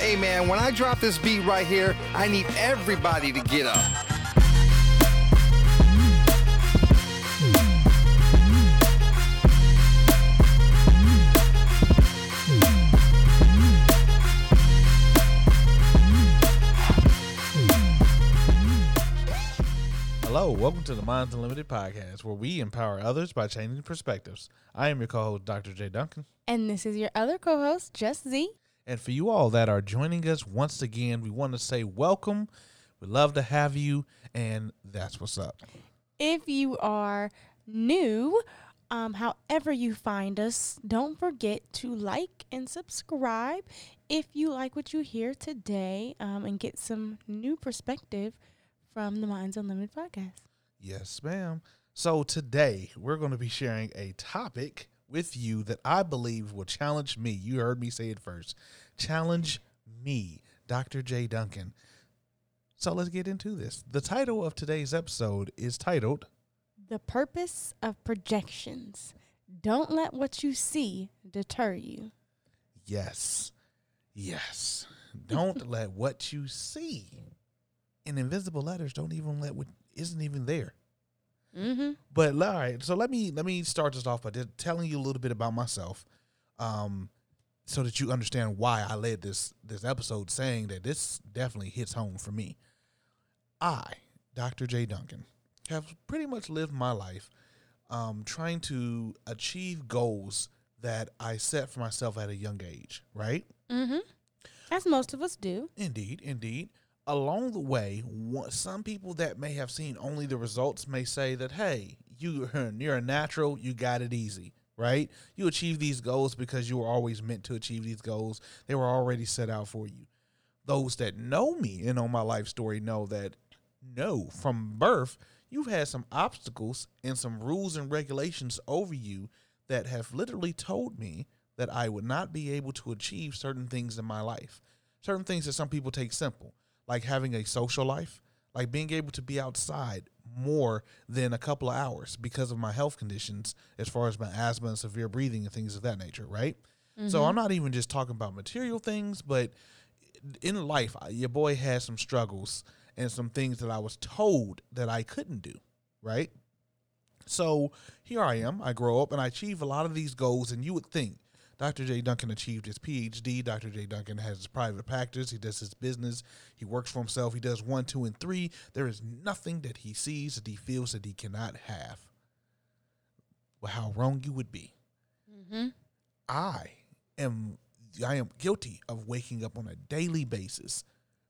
Hey man, when I drop this beat right here, I need everybody to get up. Hello, welcome to the Minds Unlimited podcast, where we empower others by changing perspectives. I am your co-host, Dr. J. Duncan, And this is your other co host, Just Z. and for you all that are joining us once again, we want to say welcome. We love to have you, and that's what's up. If you are new, um, however you find us, don't forget to like and subscribe if you like what you hear today um, and get some new perspective from the Minds Unlimited podcast. Yes, ma'am. So today we're going to be sharing a topic with you that I believe will challenge me. You heard me say it first. Challenge me, Dr. J. Duncan. So let's get into this. The title of today's episode is titled The purpose of projections. Don't let what you see deter you. Yes. Yes. Don't let what you see in invisible letters don't even let what isn't even there. Mm-hmm. But all right, so let me let me start this off by telling you a little bit about myself, um, so that you understand why I led this this episode, saying that this definitely hits home for me. I, Dr. J. Duncan, have pretty much lived my life um, trying to achieve goals that I set for myself at a young age. Right? Mm-hmm. As most of us do. Indeed, indeed. Along the way, some people that may have seen only the results may say that, hey, you, you're a natural, you got it easy, right? You achieve these goals because you were always meant to achieve these goals. They were already set out for you. Those that know me and know my life story know that, no, from birth, you've had some obstacles and some rules and regulations over you that have literally told me that I would not be able to achieve certain things in my life. Certain things that some people take simple, like having a social life, like being able to be outside more than a couple of hours because of my health conditions, as far as my asthma and severe breathing and things of that nature, right? So I'm mm-hmm. not even just talking about material things, but in life, your boy had some struggles and some things that I was told that I couldn't do, right? So here I am. I grow up and I achieve a lot of these goals, and you would think Dr. J. Duncan achieved his PhD. Dr. J. Duncan has his private practice. He does his business. He works for himself. He does one, two, and three. There is nothing that he sees that he feels that he cannot have. Well, how wrong you would be. Mm-hmm. I am I am guilty of waking up on a daily basis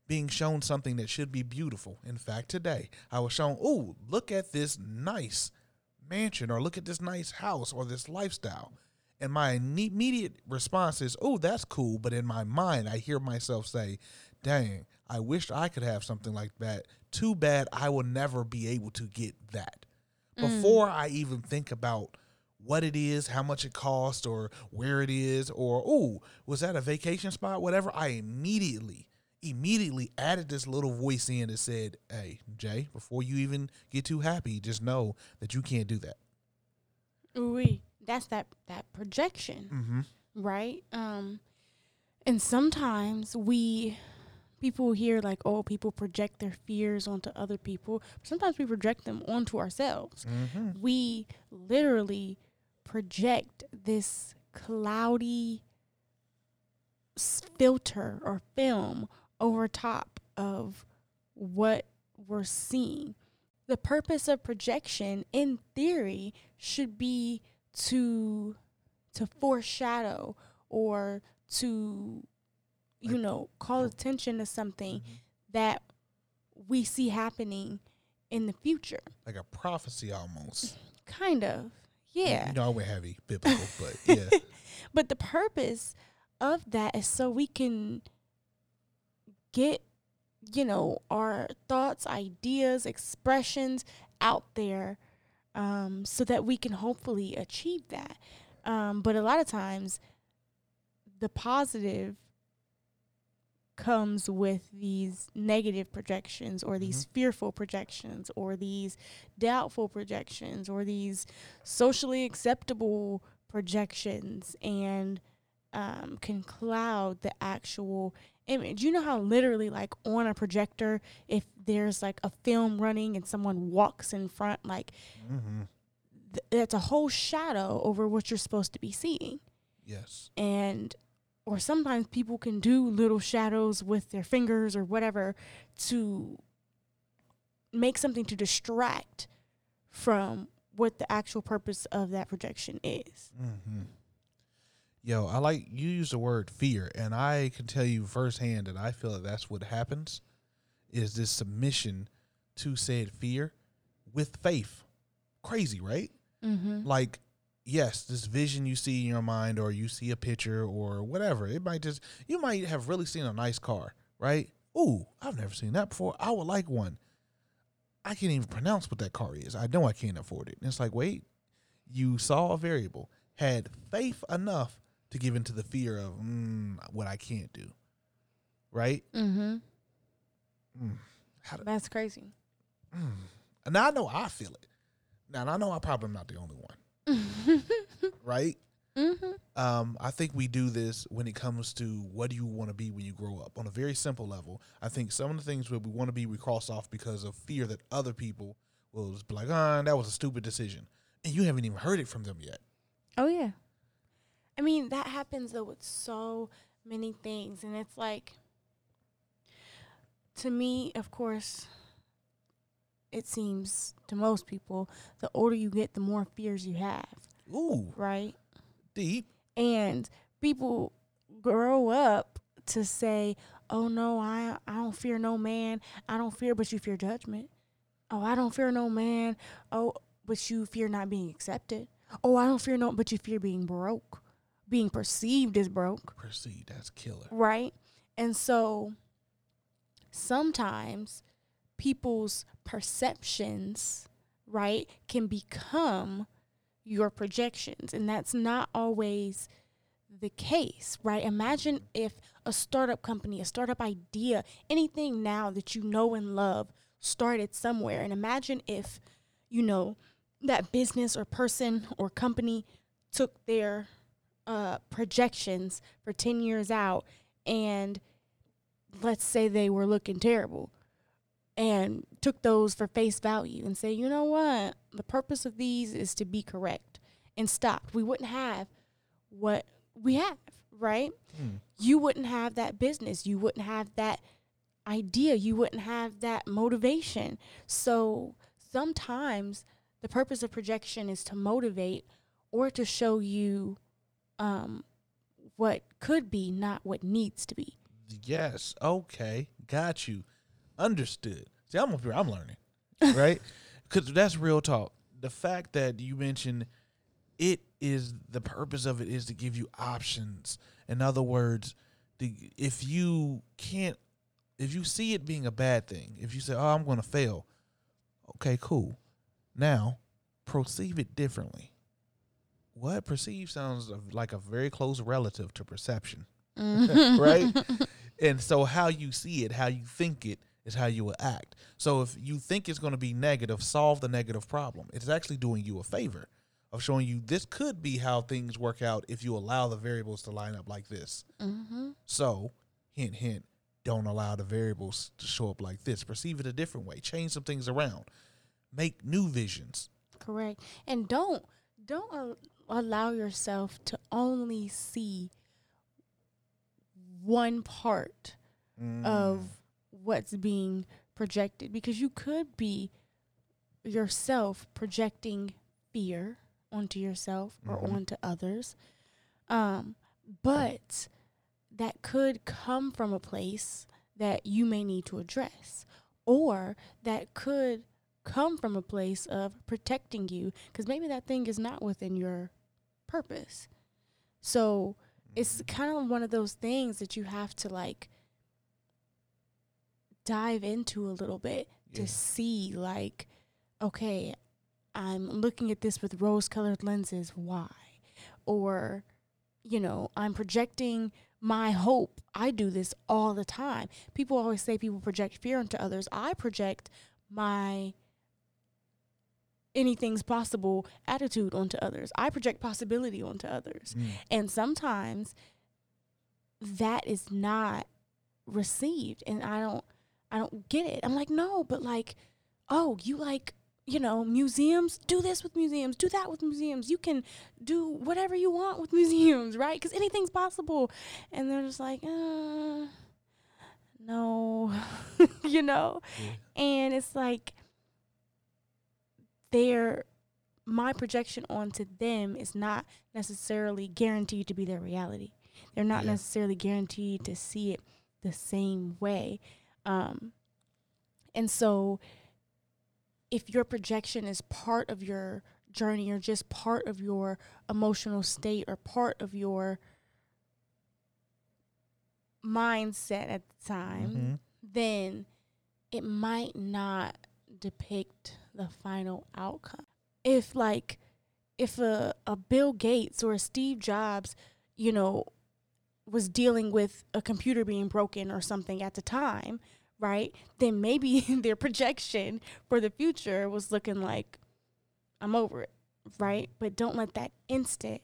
being shown something that should be beautiful. In fact, today I was shown, "Oh, look at this nice mansion or look at this nice house or this lifestyle." And my immediate response is, "Oh, that's cool," but in my mind I hear myself say, "Dang, I wish I could have something like that. Too bad I will never be able to get that." Mm. Before I even think about what it is, how much it costs, or where it is, or oh, was that a vacation spot? Whatever. I immediately, immediately added this little voice in that said, "Hey, Jay, before you even get too happy, just know that you can't do that." Oui. That's that that projection. Mm-hmm. right um and sometimes we people hear like oh people project their fears onto other people sometimes we project them onto ourselves Mm-hmm. we literally project this cloudy filter or film over top of what we're seeing the purpose of projection in theory should be to to foreshadow or to you know call attention to something Mhm. that we see happening in the future Like a prophecy almost. kind of yeah You know, went heavy biblical, but yeah. but the purpose of that is so we can get you know our thoughts ideas expressions out there um, so that we can hopefully achieve that. Um, but a lot of times the positive comes with these negative projections or these fearful projections or these doubtful projections or these socially acceptable projections and um, can cloud the actual image. You know how literally like on a projector, if there's like a film running and someone walks in front, like Mm-hmm. th- that's a whole shadow over what you're supposed to be seeing. Yes. And or sometimes people can do little shadows with their fingers or whatever to make something to distract from what the actual purpose of that projection is. Mm-hmm. Yo, I like you use the word fear, and I can tell you firsthand that I feel that that's what happens is this submission to said fear with faith. Crazy, right? Mm-hmm. Like, yes, this vision you see in your mind, or you see a picture, or whatever. It might just you might have really seen a nice car, right? Ooh, I've never seen that before. I would like one. I can't even pronounce what that car is. I know I can't afford it. And it's like, wait, you saw a variable, had faith enough to give into the fear of mm, what I can't do, right? Mm-hmm. Mm. How do, That's crazy. mm. And now I know I feel it. Now I know I probably am not the only one, right? mm-hmm. Um, I think we do this when it comes to what do you want to be when you grow up. On a very simple level, I think some of the things where we want to be, we cross off because of fear that other people will just be like, ah, that was a stupid decision. And you haven't even heard it from them yet. Oh yeah. I mean, that happens though with so many things and it's like to me, of course, it seems to most people, the older you get, the more fears you have, Ooh, right? deep. And people grow up to say, "Oh no, I I don't fear no man. I don't fear, but you fear judgment. Oh, I don't fear no man. Oh, but you fear not being accepted. Oh, I don't fear no, but you fear being broke, being perceived as broke, Proceed. That's killer. right? And so sometimes people's perceptions, right, can become your projections. And that's not always the case, right? Imagine if a startup company, a startup idea, anything now that you know and love started somewhere. And imagine if, you know, that business or person or company took their uh, projections for 10 years out and let's say they were looking terrible and took those for face value and say, you know what, the purpose of these is to be correct and stopped. We wouldn't have what we have, right? Hmm. You wouldn't have that business. You wouldn't have that idea. You wouldn't have that motivation. So sometimes the purpose of projection is to motivate or to show you um, what could be, not what needs to be. Yes. Okay. Got you. Understood. See, I'm up here. I'm learning, right? Because that's real talk. The fact that you mentioned it is the purpose of it is to give you options. In other words, the if you can't, if you see it being a bad thing, if you say, "Oh, I'm going to fail," okay, cool. Now, perceive it differently. What perceive sounds like a very close relative to perception right? and so how you see it, how you think it is how you will act. So if you think it's going to be negative, solve the negative problem. It's actually doing you a favor of showing you this could be how things work out if you allow the variables to line up like this. Mm-hmm. So, hint, hint, don't allow the variables to show up like this. Perceive it a different way. Change some things around. Make new visions. Correct. And don't don't allow yourself to only see one part Mm. of what's being projected because you could be yourself projecting fear onto yourself or Mhm. onto others. Um, but that could come from a place that you may need to address, or that could come from a place of protecting you because maybe that thing is not within your purpose. So it's mm-hmm. kind of one of those things that you have to like dive into a little bit to see like okay i'm looking at this with rose colored lenses why? Or you know i'm projecting my hope. I do this all the time. People always say people project fear onto others. I project my anything's possible attitude onto others i project possibility onto others Mm. and sometimes that is not received and I don't I don't get it. I'm like, no, but like, oh, you like, you know, museums, do this with museums, do that with museums. You can do whatever you want with museums, right? Because anything's possible. And they're just like, uh, no, you know? And it's like, they're, my projection onto them is not necessarily guaranteed to be their reality. They're not Yeah. necessarily guaranteed to see it the same way. Um, and so, if your projection is part of your journey or just part of your emotional state or part of your mindset at the time, Mhm. then it might not depict the final outcome. If like if a, a Bill Gates or a Steve Jobs, you know, was dealing with a computer being broken or something at the time, right? Then maybe their projection for the future was looking like I'm over it, right? But don't let that instant,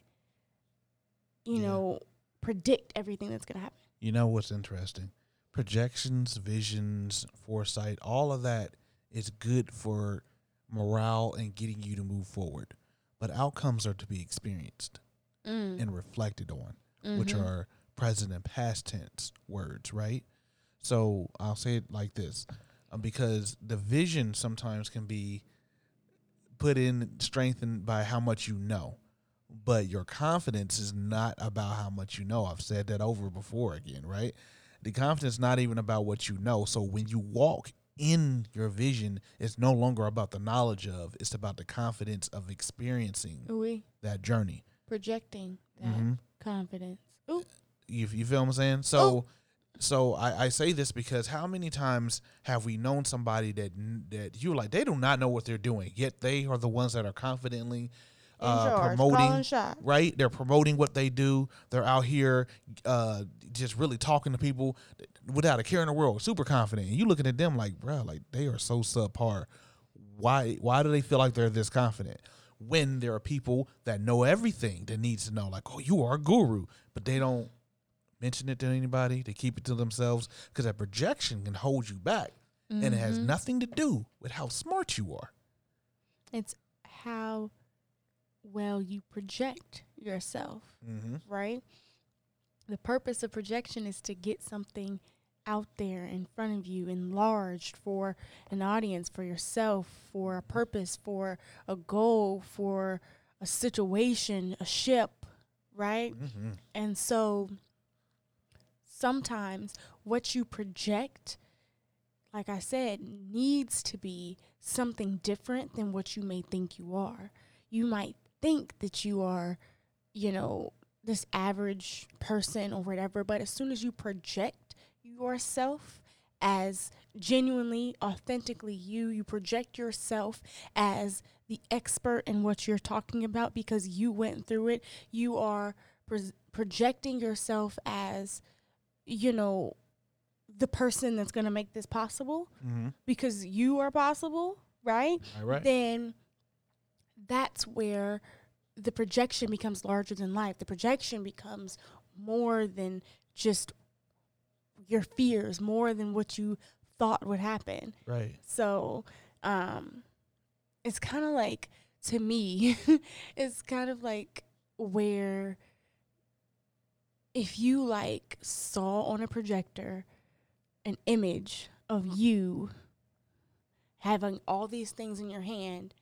you Yeah. know, predict everything that's going to happen. You know what's interesting? Projections, visions, foresight, all of that is good for morale and getting you to move forward. But outcomes are to be experienced Mm. and reflected on, which Mhm. are present and past tense words, right? So I'll say it like this um, because the vision sometimes can be put in, strengthened by how much you know. But your confidence is not about how much you know. I've said that over before again, right? The confidence is not even about what you know. So when you walk in your vision, it's no longer about the knowledge of, it's about the confidence of experiencing that journey. projecting that Mhm. confidence. Ooh. You, you feel what I'm saying? So, so I, I say this because how many times have we known somebody that that you like they do not know what they're doing, yet they are the ones that are confidently uh, promoting right? They're promoting what they do. They're out here uh, just really talking to people without a care in the world, super confident. And you looking at them like, bro, like they are so subpar. Why? Why do they feel like they're this confident? When there are people that know everything that needs to know, like, oh, you are a guru, but they don't mention it to anybody. They keep it to themselves because that projection can hold you back, and it has Mhm. nothing to do with how smart you are. It's how well you project yourself, Mm-hmm. right? The purpose of projection is to get something out there in front of you, enlarged for an audience, for yourself, for a purpose, for a goal, for a situation, a ship, right? Mm-hmm. And so sometimes what you project, like I said, needs to be something different than what you may think you are. You might think that you are, you know, this average person or whatever, but as soon as you project yourself as genuinely, authentically you, you project yourself as the expert in what you're talking about because you went through it. You are pro- projecting yourself as, you know, the person that's going to make this possible Mm-hmm. because you are possible, right? All right. Then that's where the projection becomes larger than life. The projection becomes more than just your fears, more than what you thought would happen. right. So, um, it's kind of like to me, it's kind of like where if you like saw on a projector an image of you having all these things in your hand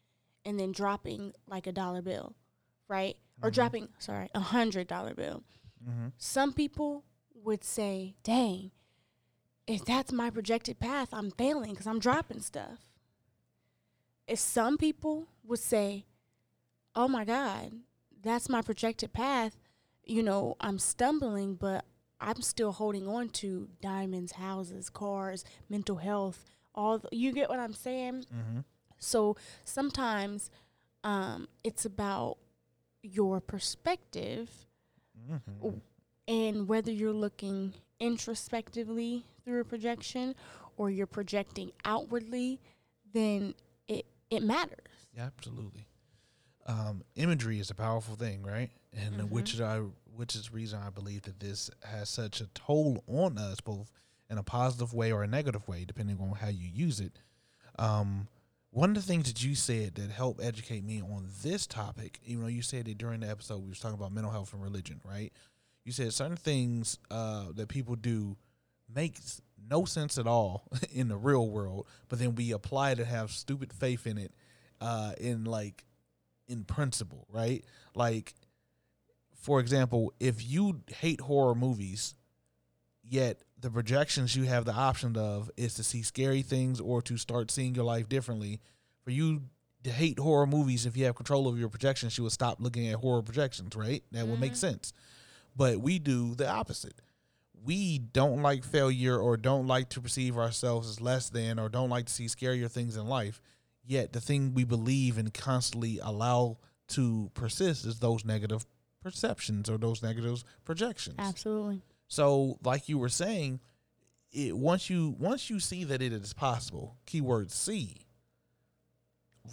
and then dropping like a dollar bill, right? Or Mhm. dropping, sorry, a hundred dollar bill Mm-hmm. some people would say, dang, if that's my projected path, I'm failing because I'm dropping stuff. If some people would say, oh my God, that's my projected path, you know, I'm stumbling, but I'm still holding on to diamonds, houses, cars, mental health, all the, you get what I'm saying? Mm-hmm. So sometimes um, it's about your perspective Mm-hmm. and whether you're looking introspectively through a projection or you're projecting outwardly, then it it matters. Yeah, absolutely. Um, imagery is a powerful thing, right? And Mhm. which is I which is the reason I believe that this has such a toll on us, both in a positive way or a negative way, depending on how you use it. Um, one of the things that you said that helped educate me on this topic, even though you said it during the episode, we was talking about mental health and religion, right? You said certain things uh, that people do makes no sense at all in the real world, but then we apply to have stupid faith in it, uh, in like in principle, right? Like, for example, if you hate horror movies, yet the projections you have the option of is to see scary things or to start seeing your life differently. For you to hate horror movies, if you have control of your projections, you would stop looking at horror projections, right? That would make mm-hmm. sense. But we do the opposite. We don't like failure or don't like to perceive ourselves as less than or don't like to see scarier things in life. Yet the thing we believe and constantly allow to persist is those negative perceptions or those negative projections. Absolutely. So, like you were saying, it once you once you see that it is possible, keyword see.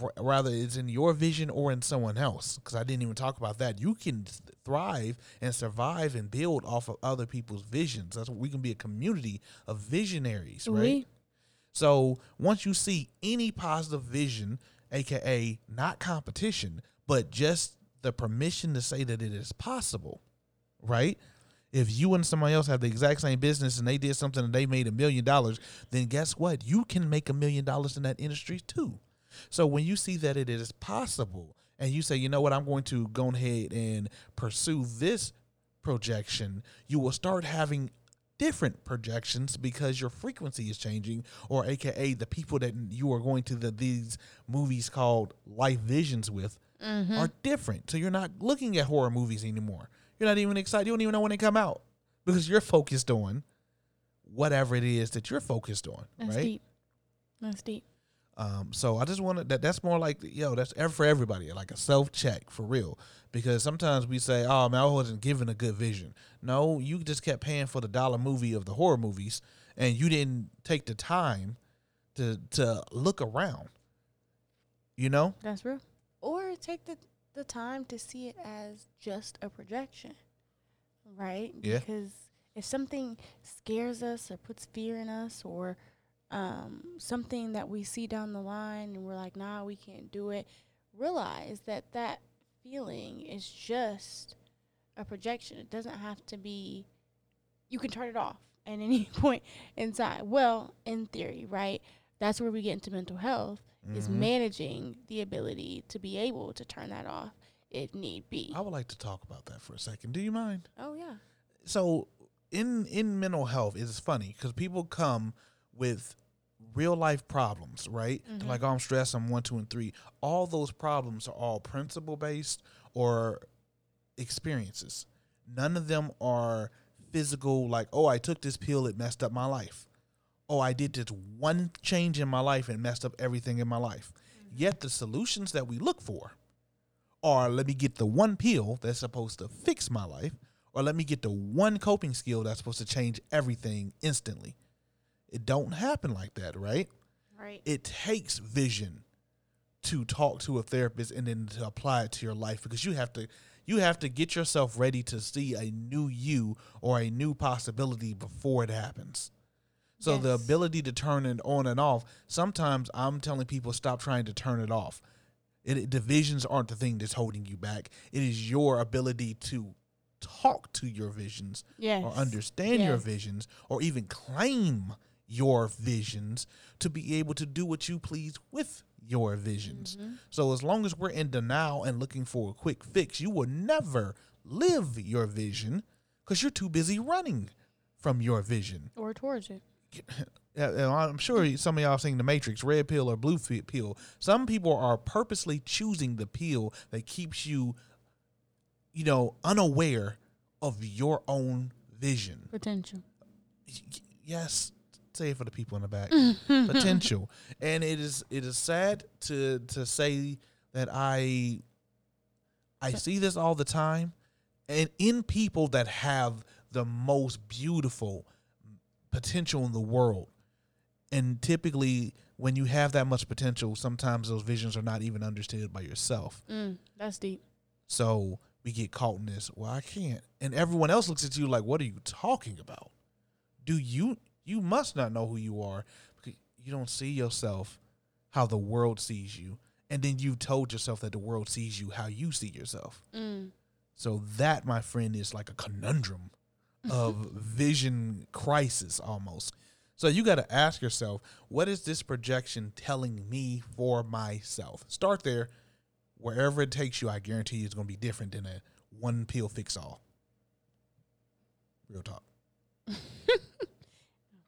r- Rather, it's in your vision or in someone else. Because I didn't even talk about that. You can thrive and survive and build off of other people's visions. That's what we can be a community of visionaries, right? So once you see any positive vision, aka not competition, but just the permission to say that it is possible, right? If you and somebody else have the exact same business and they did something and they made a million dollars, then guess what? You can make a million dollars in that industry too. So when you see that it is possible and you say, you know what, I'm going to go ahead and pursue this projection, you will start having different projections because your frequency is changing or aka the people that you are going to the these movies called life visions with mm-hmm. are different so you're not looking at horror movies anymore you're not even excited you don't even know when they come out because you're focused on whatever it is that you're focused on That's right deep. That's deep. um, so I just wanted that. That's more like yo. That's for everybody, like a self check for real. Because sometimes we say, "Oh man, I wasn't given a good vision." No, you just kept paying for the dollar movie of the horror movies, and you didn't take the time to to look around. You know, That's real. Or take the the time to see it as just a projection, right? Yeah. Because if something scares us or puts fear in us, or um, something that we see down the line and we're like, nah, we can't do it, realize that that feeling is just a projection. It doesn't have to be. You can turn it off at any point inside. Well, in theory, right? That's where we get into mental health is Mhm. managing the ability to be able to turn that off if need be. I would like to talk about that for a second. Do you mind? Oh yeah. so in in mental health it's funny because people come with real life problems right They're like oh i'm stressed i'm one two and three all those problems are all principle based or experiences none of them are physical like oh i took this pill it messed up my life oh i did this one change in my life and messed up everything in my life mm-hmm. yet the solutions that we look for are let me get the one pill that's supposed to fix my life, or let me get the one coping skill that's supposed to change everything instantly. It don't happen like that, right? Right. It takes vision to talk to a therapist and then to apply it to your life because you have to you have to get yourself ready to see a new you or a new possibility before it happens. So the ability to turn it on and off, sometimes I'm telling people stop trying to turn it off. It, the visions aren't the thing that's holding you back. It is your ability to talk to your visions Yes. or understand your visions or even claim your visions to be able to do what you please with your visions. Mm-hmm. So as long as we're in denial and looking for a quick fix, you will never live your vision because you're too busy running from your vision. or towards it. I'm sure some of y'all seen the Matrix, red pill or blue pill. Some people are purposely choosing the pill that keeps you, you know, unaware of your own vision. Potential. Yes, say it for the people in the back. Potential, and it is it is sad to to say that I I see this all the time, and in people that have the most beautiful potential in the world. And typically, when you have that much potential, sometimes those visions are not even understood by yourself. Mm, that's deep. So we get caught in this. Well, I can't, and everyone else looks at you like, "What are you talking about? Do you you must not know who you are because you don't see yourself how the world sees you. And then you've told yourself that the world sees you how you see yourself. Mm. So that, my friend, is like a conundrum of vision crisis almost. So you got to ask yourself, what is this projection telling me for myself? Start there. Wherever it takes you, I guarantee you it's going to be different than a one pill fix all. Real talk. Of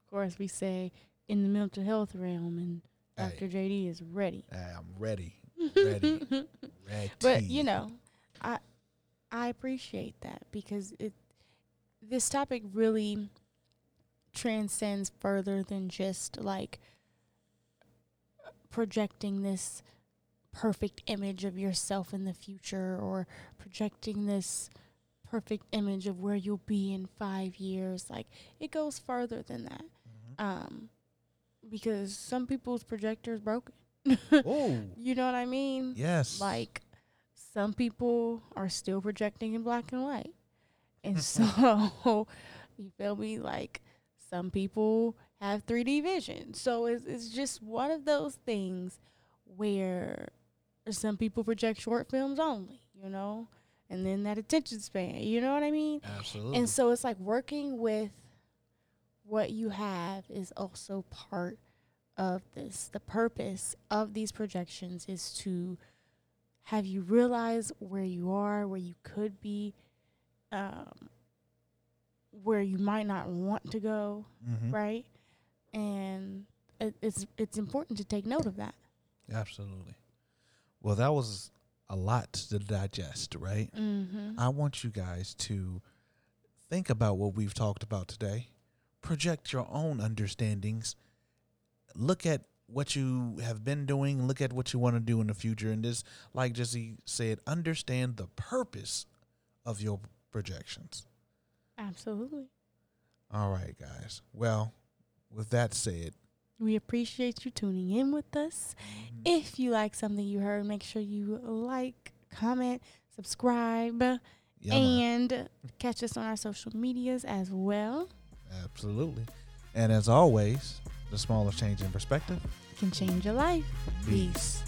course, we say in the mental health realm, and Hey. Dr. JD is ready. Hey, I'm ready. Ready. ready. But you know, I I appreciate that because it this topic really transcends further than just like projecting this perfect image of yourself in the future or projecting this perfect image of where you'll be in 5 years. Like it goes further than that. Mhm. um because some people's projectors broken. Oh, you know what i mean? Yes. like some people are still projecting in black and white and mm-hmm. so you feel me? Like some people have 3d vision. So it's, it's just one of those things where some people project short films only you know? And then that attention span you know what i mean? Absolutely. and so it's like working with what you have is also part of this. The purpose of these projections is to have you realize where you are, where you could be, um, where you might not want to go, Mhm. right? And it, it's it's important to take note of that. Absolutely. Well, that was a lot to digest, right? Mm-hmm. I want you guys to think about what we've talked about today. Project your own understandings. Look at what you have been doing. Look at what you want to do in the future. And this, like Jesse said, understand the purpose of your projections. Absolutely. All right, guys. Well, with that said, We appreciate you tuning in with us. Mm-hmm. If you like something you heard, make sure you like, comment, subscribe, yeah, man, and catch us on our social medias as well. absolutely. And as always, the smallest change in perspective. Can change your life. Peace.